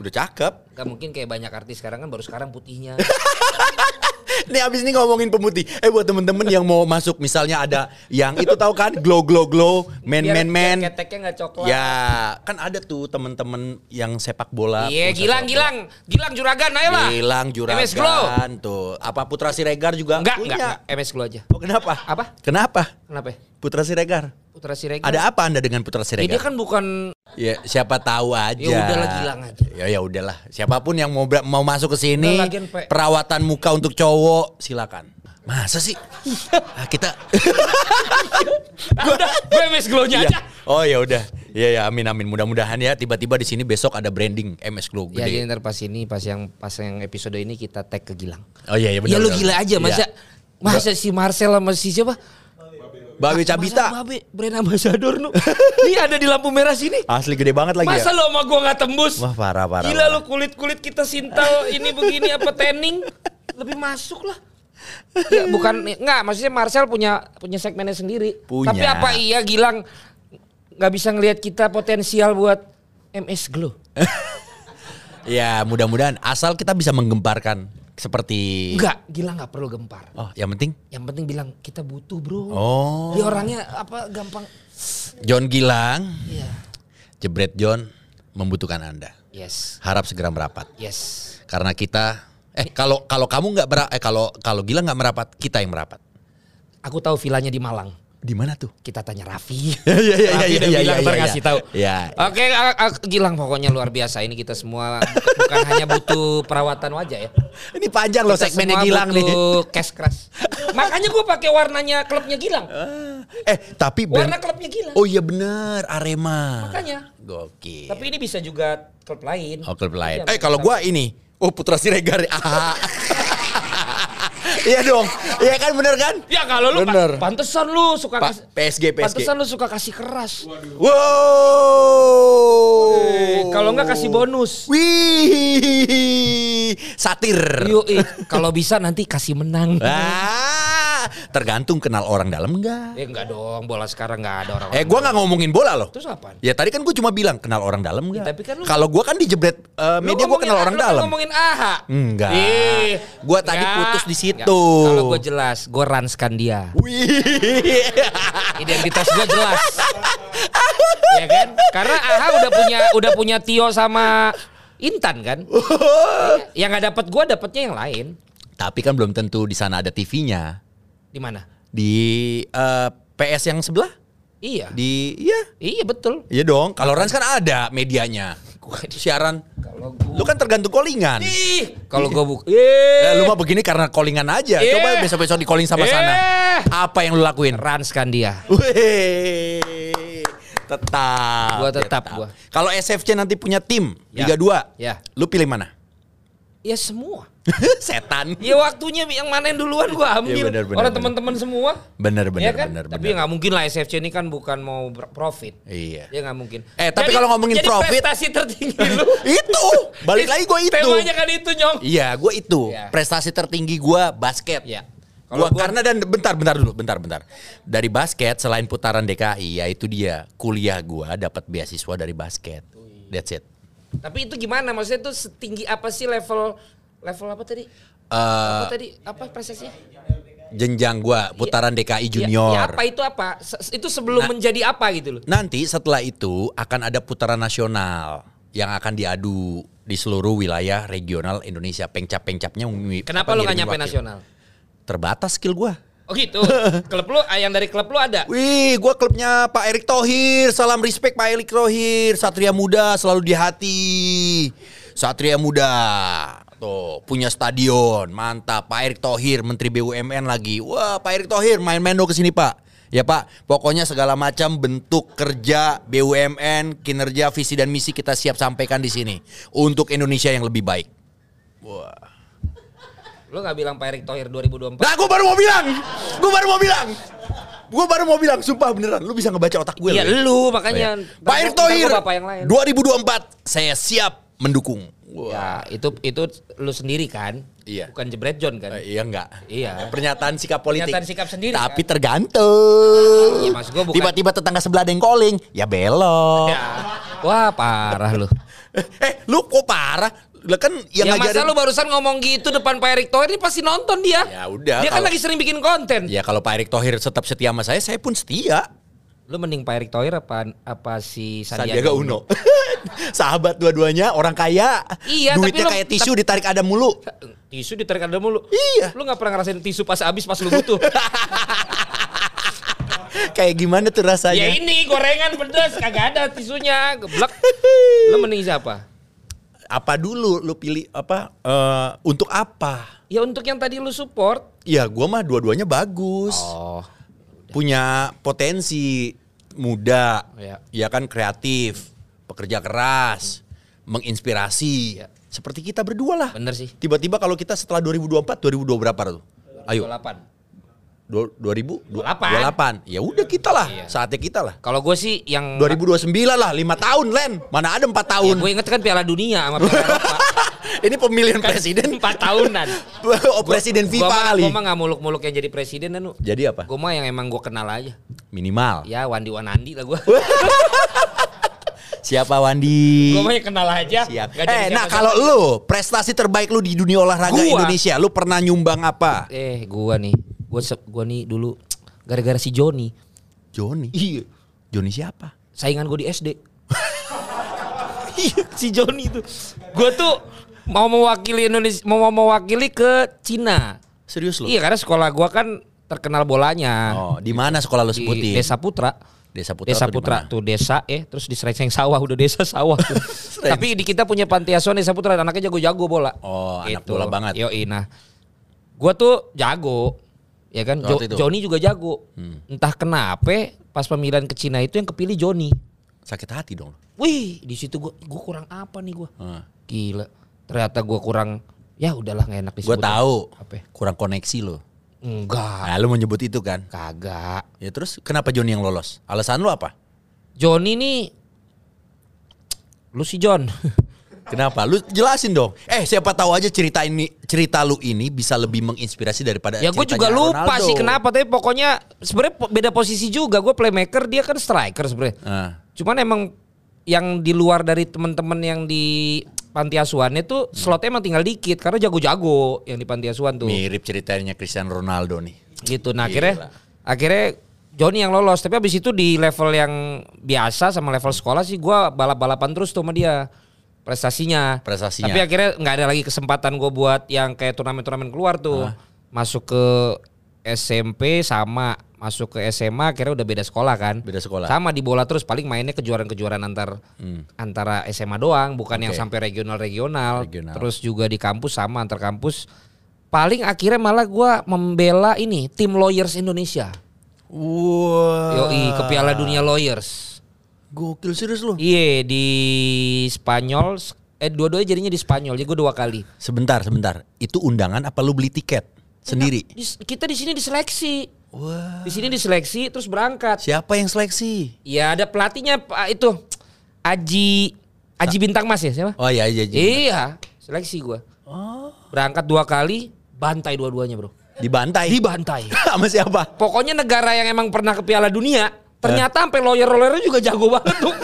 Udah cakep. Gak mungkin kayak banyak artis sekarang kan baru sekarang putihnya. Nih abis ini ngomongin pemutih. Eh buat temen-temen yang mau masuk misalnya ada yang itu tahu kan glow glow glow Biar- man man. biar Keteknya nggak coklat. Ya kan ada tuh temen-temen yang sepak bola. Iya, Gilang, bola. Gilang, Gilang Juragan, ayo lah. Gilang MS Glow. Juragan tuh. Apa Putra Siregar juga Enggak, punya. enggak, enggak, MS Glow aja. Oh kenapa? Apa? Kenapa? Kenapa? Putra Siregar. Putra Siregar. Ada apa anda dengan Putra Ya, Siregar? dia kan bukan Ya siapa tahu aja. Ya udahlah, Gilang aja. Ya ya udahlah. Siapa pun yang mau mau masuk ke sini perawatan muka untuk cowok silakan. Masa sih? Ah, kita udah gue MS Glow-nya Iya. aja. Oh ya udah. Iya ya amin amin. Mudah-mudahan ya tiba-tiba di sini besok ada branding MS Glow Ya jadi gede. ntar pas ini pas yang pas yang episode ini kita tag ke Gilang. Oh iya iya benar. ya lu gila aja masa Iya. masa si Marcel sama si siapa? Babe Cabita. Masa Babe brand ambassador nu. Ini ada di lampu merah sini. Asli gede banget lagi Masa ya. lo sama gua nggak tembus? Wah parah parah. Gila parah. lu kulit-kulit kita sintal ini begini apa tanning lebih masuk lah. Ya bukan enggak maksudnya Marcel punya punya segmennya sendiri. Punya. Tapi apa iya Gilang nggak bisa ngelihat kita potensial buat MS Glow? Ya mudah-mudahan asal kita bisa menggemparkan seperti Enggak, Gilang nggak perlu gempar. Oh, yang penting Yang penting bilang kita butuh bro. Oh. Dia orangnya apa gampang. John Gilang, Iya. Jebret John membutuhkan Anda. Yes. Harap segera merapat. Yes. Karena kita eh kalau kalau kamu nggak eh kalau kalau Gilang nggak merapat, kita yang merapat. Aku tahu vilanya di Malang. Di mana tuh? Kita tanya Raffi. Iya iya iya iya udah iya bilang iya, ntar iya. ngasih tahu. Iya. Oke, Gilang pokoknya luar biasa. Ini kita semua bukan hanya butuh perawatan wajah ya. Ini panjang loh segmennya Gilang nih. butuh cash crush. Makanya gue pakai warnanya klubnya Gilang. Eh, tapi Warna klubnya Gilang. Oh iya benar, Arema. Makanya. Gokil. Tapi ini bisa juga klub lain. Oh, klub lain. Iya, Eh, kalau gua ini, oh Putra Siregar. Ah. Iya dong. Iya kan bener kan? Ya kalau lu Bener. pa- pantesan lu suka Pa- PSG PSG. Pantesan lu suka kasih keras. Wow. Eh, kalau enggak kasih bonus. Wih, satir. Yuk, kalau bisa nanti kasih menang. Ah, tergantung kenal orang dalam enggak. Eh enggak dong, bola sekarang enggak ada orang. Eh, gua nggak ngomongin bola loh. Terus apaan? Ya tadi kan gue cuma bilang kenal orang dalam enggak. Ya, tapi kan Kalau gua kan dijebret eh, media gua kenal orang dalam. ngomongin AHA. Enggak. Ih, Gua tadi enggak, putus di situ. enggak. Kalau gue jelas, gue ranskan dia. Identitas gue jelas. ya kan? Karena AHA udah punya udah punya Tio sama Intan kan? Yang nggak dapat gue dapatnya yang lain. Tapi kan belum tentu di sana ada TV-nya. Di mana? Di eh, PS yang sebelah? Iya. Di iya. Iya betul. Iya dong. Kalau Rans kan ada medianya. Siaran. Kalau gue Lu kan tergantung callingan. Ih, kalau gue buk. Eh, lu mah begini karena callingan aja. Eh. Coba besok-besok di calling sama sana. Eh. Apa yang lu lakuin? ranskan dia. Wih, tetap. Gua ya tetap, gua. Kalau SFC nanti punya tim Ya. Liga 2. Ya. Lu pilih mana? Ya semua. Setan. Ya waktunya yang manen duluan gue ambil. Ya, benar, benar, Orang teman-teman semua. Bener ya bener kan? bener. Tapi bener. nggak mungkin lah SFC ini kan bukan mau profit. Iya. Ya nggak mungkin. Eh, tapi kalau ngomongin jadi profit- prestasi tertinggi lu. itu balik lagi gue itu. Temanya kan itu nyong. Iya, gue itu. Iya. Prestasi tertinggi gue basket. Iya. Gua, Kalau gua- karena dan bentar bentar dulu, bentar bentar. Dari basket selain putaran DKI, ya itu dia kuliah gua dapat beasiswa dari basket. That's it. Tapi itu gimana? Maksudnya itu setinggi apa sih level level apa tadi? Eh, apa tadi? Apa prestasinya? jenjang gua putaran Ya, DKI junior. ya apa itu apa? Se- itu sebelum Nah. menjadi apa gitu loh. Nanti setelah itu akan ada putaran nasional yang akan diadu di seluruh wilayah regional Indonesia. Pengcap-pengcapnya Kenapa lu nggak ngirimin nyampe wakil. nasional? Terbatas skill gua. Oh gitu. klub lu ah, yang dari klub lu ada. Wih, gua klubnya Pak Erick Thohir. Salam respect Pak Erick Thohir. Satria Muda selalu di hati. Satria Muda. Tuh, punya stadion. Mantap. Pak Erick Thohir, Menteri BUMN lagi. Wah, Pak Erick Thohir main-main dong ke sini, Pak. Ya Pak, pokoknya segala macam bentuk kerja BUMN, kinerja, visi dan misi kita siap sampaikan di sini untuk Indonesia yang lebih baik. Wah. Lu nggak bilang Pak Erick Thohir 2024? Nah, gue baru mau bilang. Gue baru mau bilang. Gue baru mau bilang, sumpah beneran. Lu bisa ngebaca otak gue. Iya lu makanya. Pak Erick Thohir, Bapak yang lain. 2024 saya siap mendukung. Ya, itu itu lu sendiri kan? Iya. Bukan jebret John kan? Eh, iya enggak? Iya. Pernyataan sikap politik. Pernyataan sikap sendiri, Tapi kan? tergantung. Iya, maksud gua bukan- Tiba-tiba tetangga sebelah ada yang calling, ya belok. Ya. Wah, parah lu. eh, lu kok parah? Lah kan yang ya masa ngajarin lu barusan ngomong gitu depan Pak Erick Thohir ini pasti nonton dia. Ya udah, Dia kan kalau- lagi sering bikin konten. Ya kalau Pak Erick Thohir tetap setia sama saya, saya pun setia. Lu mending Pak Erick Thohir apa apa si Sandiaga Sandiaga, Uno. Sahabat dua-duanya, orang kaya. Iya, tapi Duitnya lu- kayak tisu ditarik ada mulu. Tisu ditarik ada mulu. Iya. Lu gak pernah ngerasain tisu pas habis pas lu butuh. kayak gimana tuh rasanya? ya ini gorengan pedas kagak ada tisunya. Geblek. Lu mending siapa? Apa dulu lu pilih apa? eh, untuk apa? Ya untuk yang tadi lu support. Ya gua mah dua-duanya bagus. Oh. Punya potensi muda. Ya. Ya kan kreatif, pekerja keras, menginspirasi. Ya. Seperti kita berdua lah. Bener sih. Tiba-tiba kalau kita setelah 2024, 2020 berapa tuh? Ayo. 28. Du- 2000 28. 28. Ya udah kita lah, Iya. saatnya kita lah. Kalau gue sih yang 2029 lah, 5 tahun Len. Mana ada 4 tahun. gue inget kan Piala Dunia sama Piala Eropa. Ini pemilihan presiden Empat tahunan. oh, presiden FIFA gua mah, kali. Gue mah gak muluk-muluk yang jadi presiden dan Jadi apa? Gue mah yang emang gue kenal aja. Minimal. Ya Wandi Wanandi lah gue. Siapa Wandi? gue mah yang kenal aja. Siap. Eh, nah kalau lu prestasi terbaik lu di dunia olahraga Gua. Indonesia, lu pernah nyumbang apa? Eh gue nih. Gue gua nih dulu gara-gara si Joni. Joni. Iya. Joni siapa? Saingan gue di SD. Iya si Joni itu. Gue tuh mau mewakili Indonesia, mau mewakili ke Cina. Serius lu? Iya karena sekolah gue kan terkenal bolanya. Oh, di mana sekolah lu di sebutin? Desa Putra. Desa Putra. Desa Putra tuh desa eh terus di Srengseng sawah udah desa sawah tuh. Tapi di kita punya panti asuhan Desa Putra anaknya jago-jago bola. Oh, anak bola banget. Yoi nah. Gua tuh jago. Ya kan Jo- itu? Joni juga jago. Hmm. Entah kenapa pas pemilihan ke Cina itu yang kepilih Joni. Sakit hati dong. Wih, di situ gua gua kurang apa nih gua? Heeh. Gila. Ternyata gua kurang ya udahlah nggak enak Gue disebut. tahu. Apa? Kurang koneksi lo. Enggak. Nah, lu mau nyebut itu kan? Kagak. Ya terus kenapa Joni yang lolos? Alasan lu apa? Joni nih lu si John. Kenapa? Lu jelasin dong. Eh, siapa tahu aja cerita ini cerita lu ini bisa lebih menginspirasi daripada Ya gue juga lupa Ronaldo. sih kenapa tapi pokoknya sebenarnya beda posisi juga gue playmaker dia kan striker sebenarnya. Ah. Cuman emang yang di luar dari teman-teman yang di panti asuhannya tuh slotnya emang tinggal dikit karena jago-jago yang di panti asuhan tuh. Mirip ceritanya Cristiano Ronaldo nih. Gitu. Nah Gila. akhirnya akhirnya Joni yang lolos tapi abis itu di level yang biasa sama level sekolah sih gue balap-balapan terus tuh sama dia prestasinya. Prestasinya. Tapi akhirnya nggak ada lagi kesempatan gue buat yang kayak turnamen-turnamen keluar tuh. Masuk ke SMP sama masuk ke SMA akhirnya udah beda sekolah kan. Beda sekolah. Sama di bola terus paling mainnya kejuaraan-kejuaraan antar antara SMA doang, bukan yang Hmm. Oke. sampai regional-regional. Regional. Terus juga di kampus sama antar kampus. Paling akhirnya malah gua membela ini tim lawyers Indonesia. Wah. Yoi ke Piala Dunia Lawyers. Gokil serius lu. Iya di Spanyol. Eh dua-duanya jadinya di Spanyol. Jadi gue dua kali. Sebentar, sebentar. Itu undangan apa lu beli tiket sendiri? Di- kita di sini diseleksi. Wah. Di sini diseleksi terus berangkat. Siapa yang seleksi? Ya ada pelatihnya Pak itu Aji Aji Bintang Mas ya siapa? Oh iya iya. iya. Iya, seleksi gua. Oh. Berangkat dua kali, bantai dua-duanya, Bro. Dibantai. Dibantai. Sama siapa? Pokoknya negara yang emang pernah ke Piala Dunia, ternyata sampai lawyer-lawyernya juga jago banget tuh.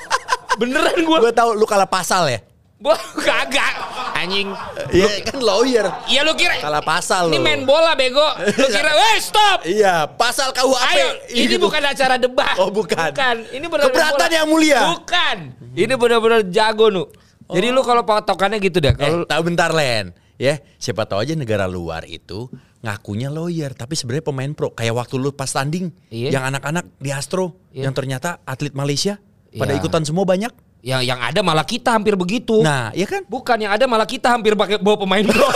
Beneran gua. Gue tahu lu kalah pasal ya. Gua kagak. Anjing. Iya kan lawyer. Iya lu kira Kalah pasal Ini lu. main bola bego. Lu kira, "Weh, stop." Iya, pasal KUHP. Ayo, ini Gitu. bukan acara debat. Oh, bukan. Bukan. Ini benar Keberatan yang mulia. Bukan. Ini benar-benar jago nu. Jadi lu kalau patokannya gitu dah. Eh, Kalau tahu bentar Len. Ya, siapa tahu aja negara luar itu ngakunya lawyer tapi sebenarnya pemain pro. Kayak waktu lu pas tanding Iya. yang anak-anak di Astro Iya. yang ternyata atlet Malaysia pada Iya. ikutan semua banyak. yang yang ada malah kita hampir begitu. Nah, ya kan? Bukan yang ada malah kita hampir pakai bawa pemain pro.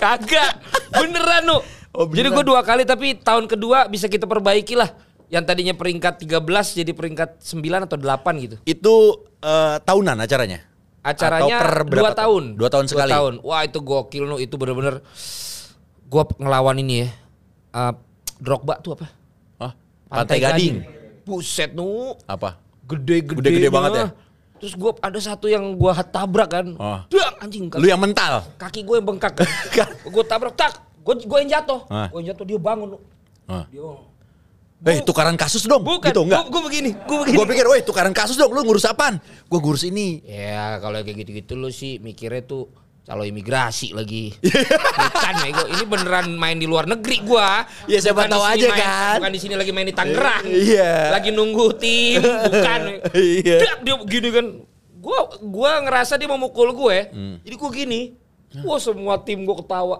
Kagak. Beneran nu. Oh, Jadi beneran. gue dua kali tapi tahun kedua bisa kita perbaiki lah. Yang tadinya peringkat 13 jadi peringkat 9 atau 8 gitu. Itu eh, tahunan acaranya. Acaranya Atau per dua tahun. Dua tahun sekali. tahun. Wah itu gokil nu. Itu bener-bener. Gue ngelawan ini ya. Eh, Drogba tuh apa? Hah? Pantai, Gading. Buset nu. Apa? Gede-gede. Gede-gede banget ya? Terus gue ada satu yang gue tabrak kan. Oh. Dak, anjing. Lu yang mental. Kaki gue yang bengkak kan. gue tabrak tak. Gue gue yang jatuh. Ah. Gue yang jatuh dia bangun. Ah. Dia bangun. Eh, tukaran kasus dong. Bukan, Gitu enggak? gue begini, gue begini. Gue pikir, woi tukaran kasus dong, lu ngurus apaan? Gue ngurus ini. Ya kalau kayak gitu-gitu lu sih mikirnya tuh calon imigrasi lagi. Bukan Ego, ini beneran main di luar negeri gua. Ya, siapa Bukan tahu aja main- kan. Bukan di sini lagi main di Tangerang. Iya. Lagi nunggu tim, bukan. Iya. Dia gini kan. Gua gua ngerasa dia mau mukul gue. Hmm. Jadi gua gini. Wah semua tim gua ketawa.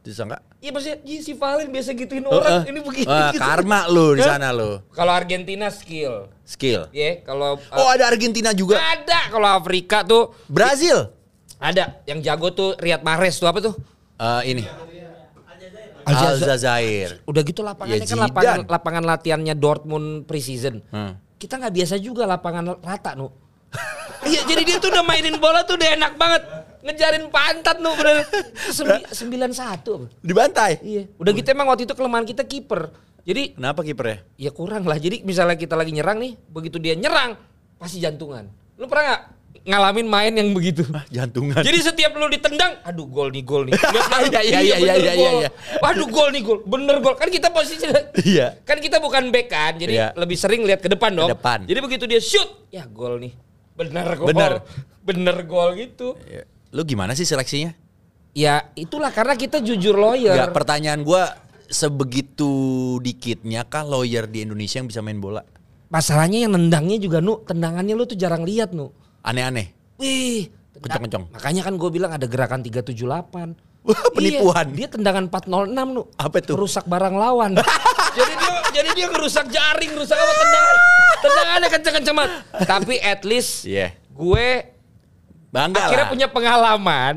Disangka? Iya maksudnya Ih, si Valen biasa gituin orang. Heeh. Ini begini. Gitu. karma lu di sana lu. Kalau Argentina skill. Skill. Ya, kalau Oh, ada Argentina juga. ada kalau Afrika tuh Brazil. ada yang jago tuh Riyad Mahrez tuh apa tuh? Eh, ini. Aljazair. Udah gitu lapangannya Ya, kan lapangan, lapangan latihannya Dortmund preseason. Hmm. Kita nggak biasa juga lapangan rata nu. Iya jadi dia tuh udah mainin bola tuh udah enak banget. Ngejarin pantat nu bener. Sembi- Sembilan satu. Dibantai. Iya. Udah gitu emang waktu itu kelemahan kita kiper. Jadi Kenapa kipernya? ya kurang lah. Jadi misalnya kita lagi nyerang nih, begitu dia nyerang pasti jantungan. Lu pernah nggak ngalamin main yang begitu? Ah, jantungan. Jadi setiap lu ditendang, aduh gol nih gol nih. Iya, iya, iya, iya, iya, iya. Waduh gol nih gol, bener gol. Kan kita posisi Iya. Kan kita bukan back kan, jadi Iya. lebih sering lihat ke depan dong. depan. Jadi begitu dia shoot, ya gol nih. Bener gol. Bener. Bener gol gitu. Ya. Lu gimana sih seleksinya? Ya itulah karena kita jujur lawyer. Enggak, pertanyaan gua sebegitu dikitnya kah lawyer di Indonesia yang bisa main bola? Masalahnya yang nendangnya juga nu, tendangannya lu tuh jarang lihat nu. Aneh-aneh. Wih, Kencang-kencang. Makanya kan gue bilang ada gerakan 378. Wah, penipuan. Iya, dia tendangan 406 nu. Apa itu? Merusak barang lawan. jadi dia jadi dia ngerusak jaring, rusak apa tendangan. Tendangannya kenceng-kenceng banget. Tapi at least Iya. gue Bangga akhirnya lah. punya pengalaman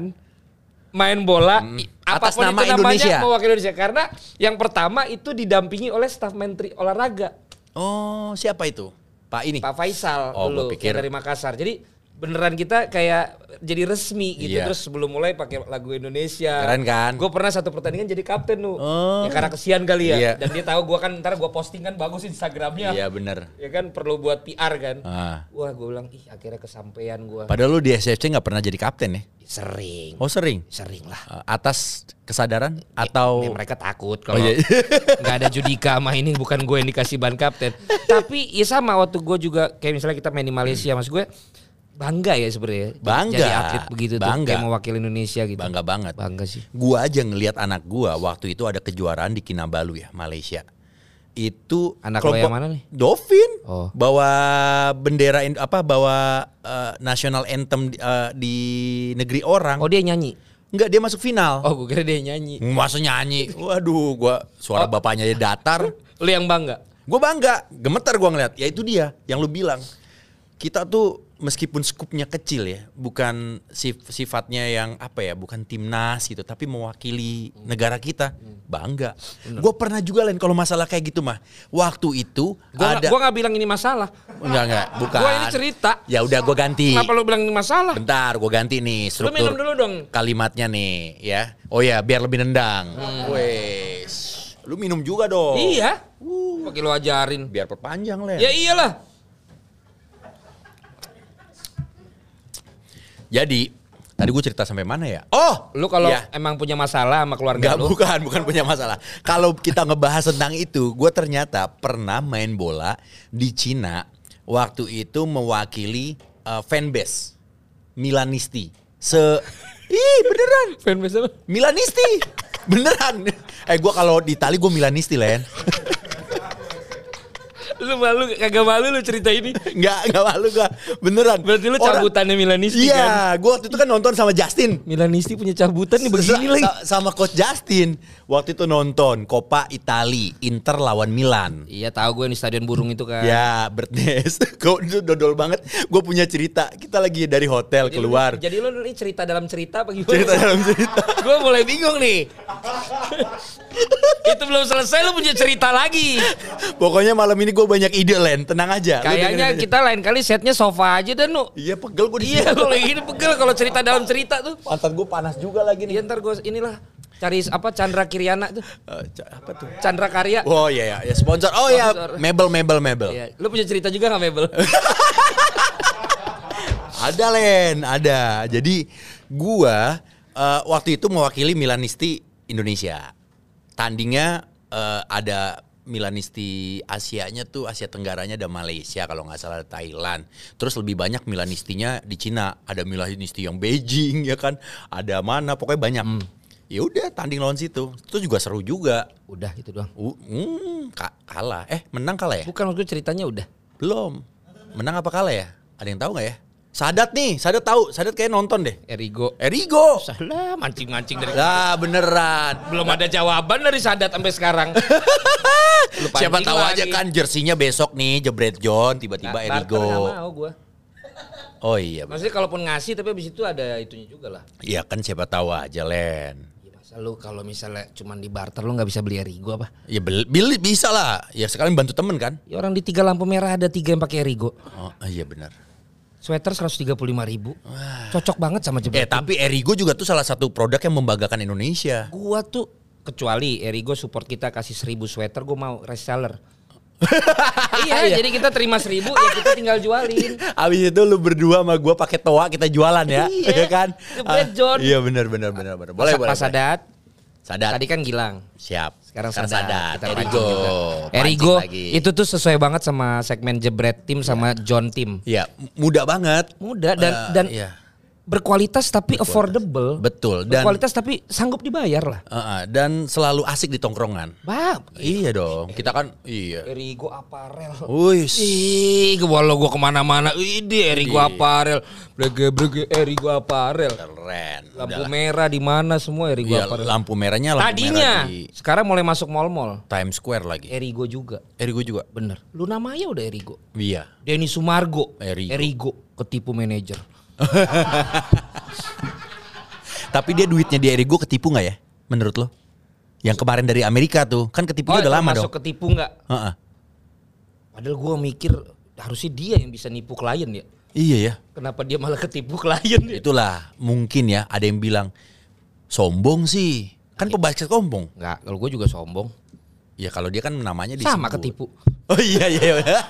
main bola i- Atas nama itu namanya Indonesia. mewakili Indonesia karena yang pertama itu didampingi oleh staf menteri olahraga Oh, siapa itu? Pak ini. Pak Faisal Oh, dulu pikir- dari Makassar. Jadi beneran kita kayak jadi resmi gitu Iya. terus sebelum mulai pakai lagu Indonesia. Keren kan? Gue pernah satu pertandingan jadi kapten nu. Oh. Ya karena kesian kali ya. Iya. Dan dia tahu gue kan ntar gue posting kan bagus Instagramnya. Iya bener. Ya kan perlu buat PR kan. Ah. Wah gue bilang ih akhirnya kesampaian gue. Padahal lu di SFC nggak pernah jadi kapten ya? Sering. Oh sering? Sering lah. Eh, Atas kesadaran atau Ya, mereka takut kalau Oh, iya. nggak ada Judika sama ini bukan gue yang dikasih ban kapten. Tapi ya sama waktu gue juga kayak misalnya kita main di Malaysia mas gue bangga ya sebenarnya. Bangga. Jadi atlet begitu tuh Bangga. kayak mewakili Indonesia gitu. bangga banget? Bangga sih. Gua aja ngelihat anak gua waktu itu ada kejuaraan di Kinabalu ya, Malaysia. Itu Anak lo yang mana nih? Dovin. Oh. Bawa bendera apa bawa eh, national anthem di, eh, di negeri orang. Oh dia nyanyi. Enggak, dia masuk final. Oh gue kira dia nyanyi. Masa nyanyi? Waduh, gua suara Oh. bapaknya dia datar. Lu yang bangga. Gue bangga, gemetar gue ngeliat. Ya itu dia yang lu bilang. Kita tuh meskipun skupnya kecil ya, bukan sif- sifatnya yang apa ya, bukan timnas gitu, tapi mewakili negara kita, bangga. Gue pernah juga lain kalau masalah kayak gitu mah. Waktu itu Gua ada, gua nggak bilang ini masalah. enggak enggak, bukan. Gua ini cerita. Ya udah gue ganti. Kenapa lu bilang ini masalah? Bentar, gue ganti nih Lu struktur minum dulu dong. kalimatnya nih, ya. Oh ya, biar lebih nendang. Wes, lu minum juga dong. Iya. Pakai lu ajarin. Biar perpanjang lah. Ya iyalah. Jadi tadi gue cerita sampai mana ya? Oh, Lu kalau ya. emang punya masalah sama keluarga Enggak, lu. bukan, bukan punya masalah. Kalau kita ngebahas tentang itu, gue ternyata pernah main bola di Cina. Waktu itu mewakili uh, fanbase Milanisti. Se, ih beneran, Fanbase apa? Milanisti, beneran. Eh gue kalau di Itali gue Milanisti Len. Lu malu kagak malu lu cerita ini. Enggak, enggak malu gue, beneran. Berarti lu cabutannya Milanisti kan? Iya, gue waktu itu kan nonton sama Justin. Milanisti punya cabutan nih begini lagi. sa- sama coach Justin waktu itu nonton Coppa Itali Inter lawan Milan. Iya tahu gue di stadion burung itu kan. Ya, Bertnes. Gue dodol banget. Gue punya cerita. Kita lagi dari hotel Jadi lu- keluar. jadi lu ini cerita dalam cerita apa gimana? Cerita dalam cerita. gue mulai bingung nih. Itu belum selesai lu punya cerita lagi. Pokoknya malam ini gue banyak ide Len. Tenang aja. Lu Kayaknya aja. kita lain kali setnya sofa aja dan nu. Iya pegel gue. Iya kalau gini pegel kalau cerita dalam cerita tuh. Pantat gue panas juga lagi nih. Iya ntar gue inilah cari apa Chandra Kiriana tuh. Eh, ca- apa tuh? Chandra Karya. Oh iya ya, ya sponsor. Oh iya. Mebel Mebel Mebel. Iya. Lu punya cerita juga gak Mebel? Ada Len, ada. Jadi gua eh, waktu itu mewakili Milanisti Indonesia. Tandingnya eh, ada Milanisti Asianya tuh Asia Tenggaranya ada Malaysia kalau nggak salah ada Thailand. Terus lebih banyak Milanistinya di Cina. Ada Milanisti yang Beijing ya kan. Ada mana pokoknya banyak. Ya udah tanding lawan situ. Itu juga seru juga. Udah itu doang. Uh, hmm, ka- kalah. Eh menang kalah ya? Bukan waktu ceritanya udah. Belum. Menang apa kalah ya? Ada yang tahu nggak ya? Sadat nih, Sadat tahu. Sadat kayak nonton deh. Erigo. Erigo. Salah mancing-mancing dari Lah beneran. belum ada jawaban dari Sadat sampai sekarang. Siapa tahu lagi. aja kan jersinya besok nih jebret John tiba-tiba nggak Erigo. mau gua. Oh iya. Maksudnya kalaupun ngasih tapi habis itu ada itunya juga lah. Iya kan siapa tahu aja Len. Ya masa lu kalau misalnya cuman di barter lu nggak bisa beli Erigo apa? Ya beli, beli bisa lah. Ya sekalian bantu temen kan. Ya orang di tiga lampu merah ada tiga yang pakai Erigo. Oh iya benar. Sweater 135 ribu. Cocok banget sama Eh jebret. tapi Erigo juga tuh salah satu produk yang membanggakan Indonesia. Gua tuh kecuali Erigo support kita kasih 1000 sweater gua mau reseller. iya, jadi kita terima 1000 ya kita tinggal jualin. Abis itu lu berdua sama gua pakai toa kita jualan ya, Iya. ya kan? Jebret, John. iya benar benar benar benar. Boleh Pas- boleh. Pas. Sadat, Sadat. tadi kan Gilang. Siap. Sekarang, Sekarang. Sadat. Kita Erigo. Erigo lagi. itu tuh sesuai banget sama segmen jebret tim sama John tim. Iya, mudah banget. Muda dan Eh, dan iya. Berkualitas tapi affordable. Betul, dan- berkualitas tapi sanggup dibayar lah. Heeh, dan selalu asik di tongkrongan. Bab. Iya dong. Kita kan iya. Erigo Apparel. Wih. Ih, walau gua ke mana-mana, ini Erigo Apparel, brege brege Erigo Apparel. Keren. Lampu Udah. merah di mana semua Erigo Iya, Apparel. lampu merahnya lampu Tadinya, merah di sekarang mulai masuk mall-mall. Times Square lagi. Erigo juga, Erigo juga. bener. Lu namanya udah Erigo. Iya. Denny Sumargo, Erigo. ketipu manajer. Tapi dia duitnya di Erigo ketipu nggak ya? Menurut lo? Yang kemarin dari Amerika tuh, kan ketipu udah lama dong. masuk ketipu nggak? Heeh. Padahal gua mikir harusnya dia yang bisa nipu klien ya. Iya ya. Kenapa dia malah ketipu klien ya? Itulah mungkin ya ada yang bilang sombong sih. Kan pebasket sombong. Enggak, kalau gue juga sombong. Ya kalau dia kan namanya disebut. Sama ketipu. Oh iya iya. iya.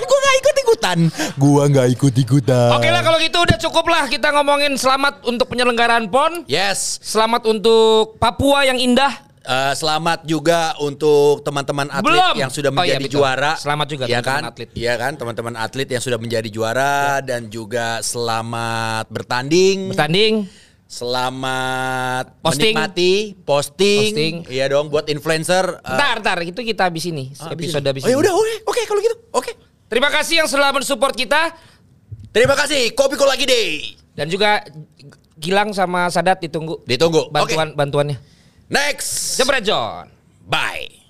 gue gak ikut ikutan. Gua nggak ikut ikutan. Oke lah kalau gitu udah cukup lah kita ngomongin selamat untuk penyelenggaraan PON. Yes. Selamat untuk Papua yang indah. Eh, selamat juga untuk teman-teman atlet Belum. yang sudah Oh iya, menjadi betul. juara. Selamat juga ya teman-teman kan? atlet. Iya kan, teman-teman atlet yang sudah menjadi juara dan juga selamat bertanding. Bertanding. Selamat Posting. menikmati posting. Posting. Iya dong buat influencer. eh, Ntar, ntar itu kita habis ini. ah, episode habis Oh ya udah, oke, oke kalau gitu. Oke. Terima kasih yang selalu mensupport kita. Terima kasih. Kopi Kola Gede. Dan juga Gilang sama Sadat ditunggu Ditunggu. bantuan bantuannya. Next. Jebret John. Bye.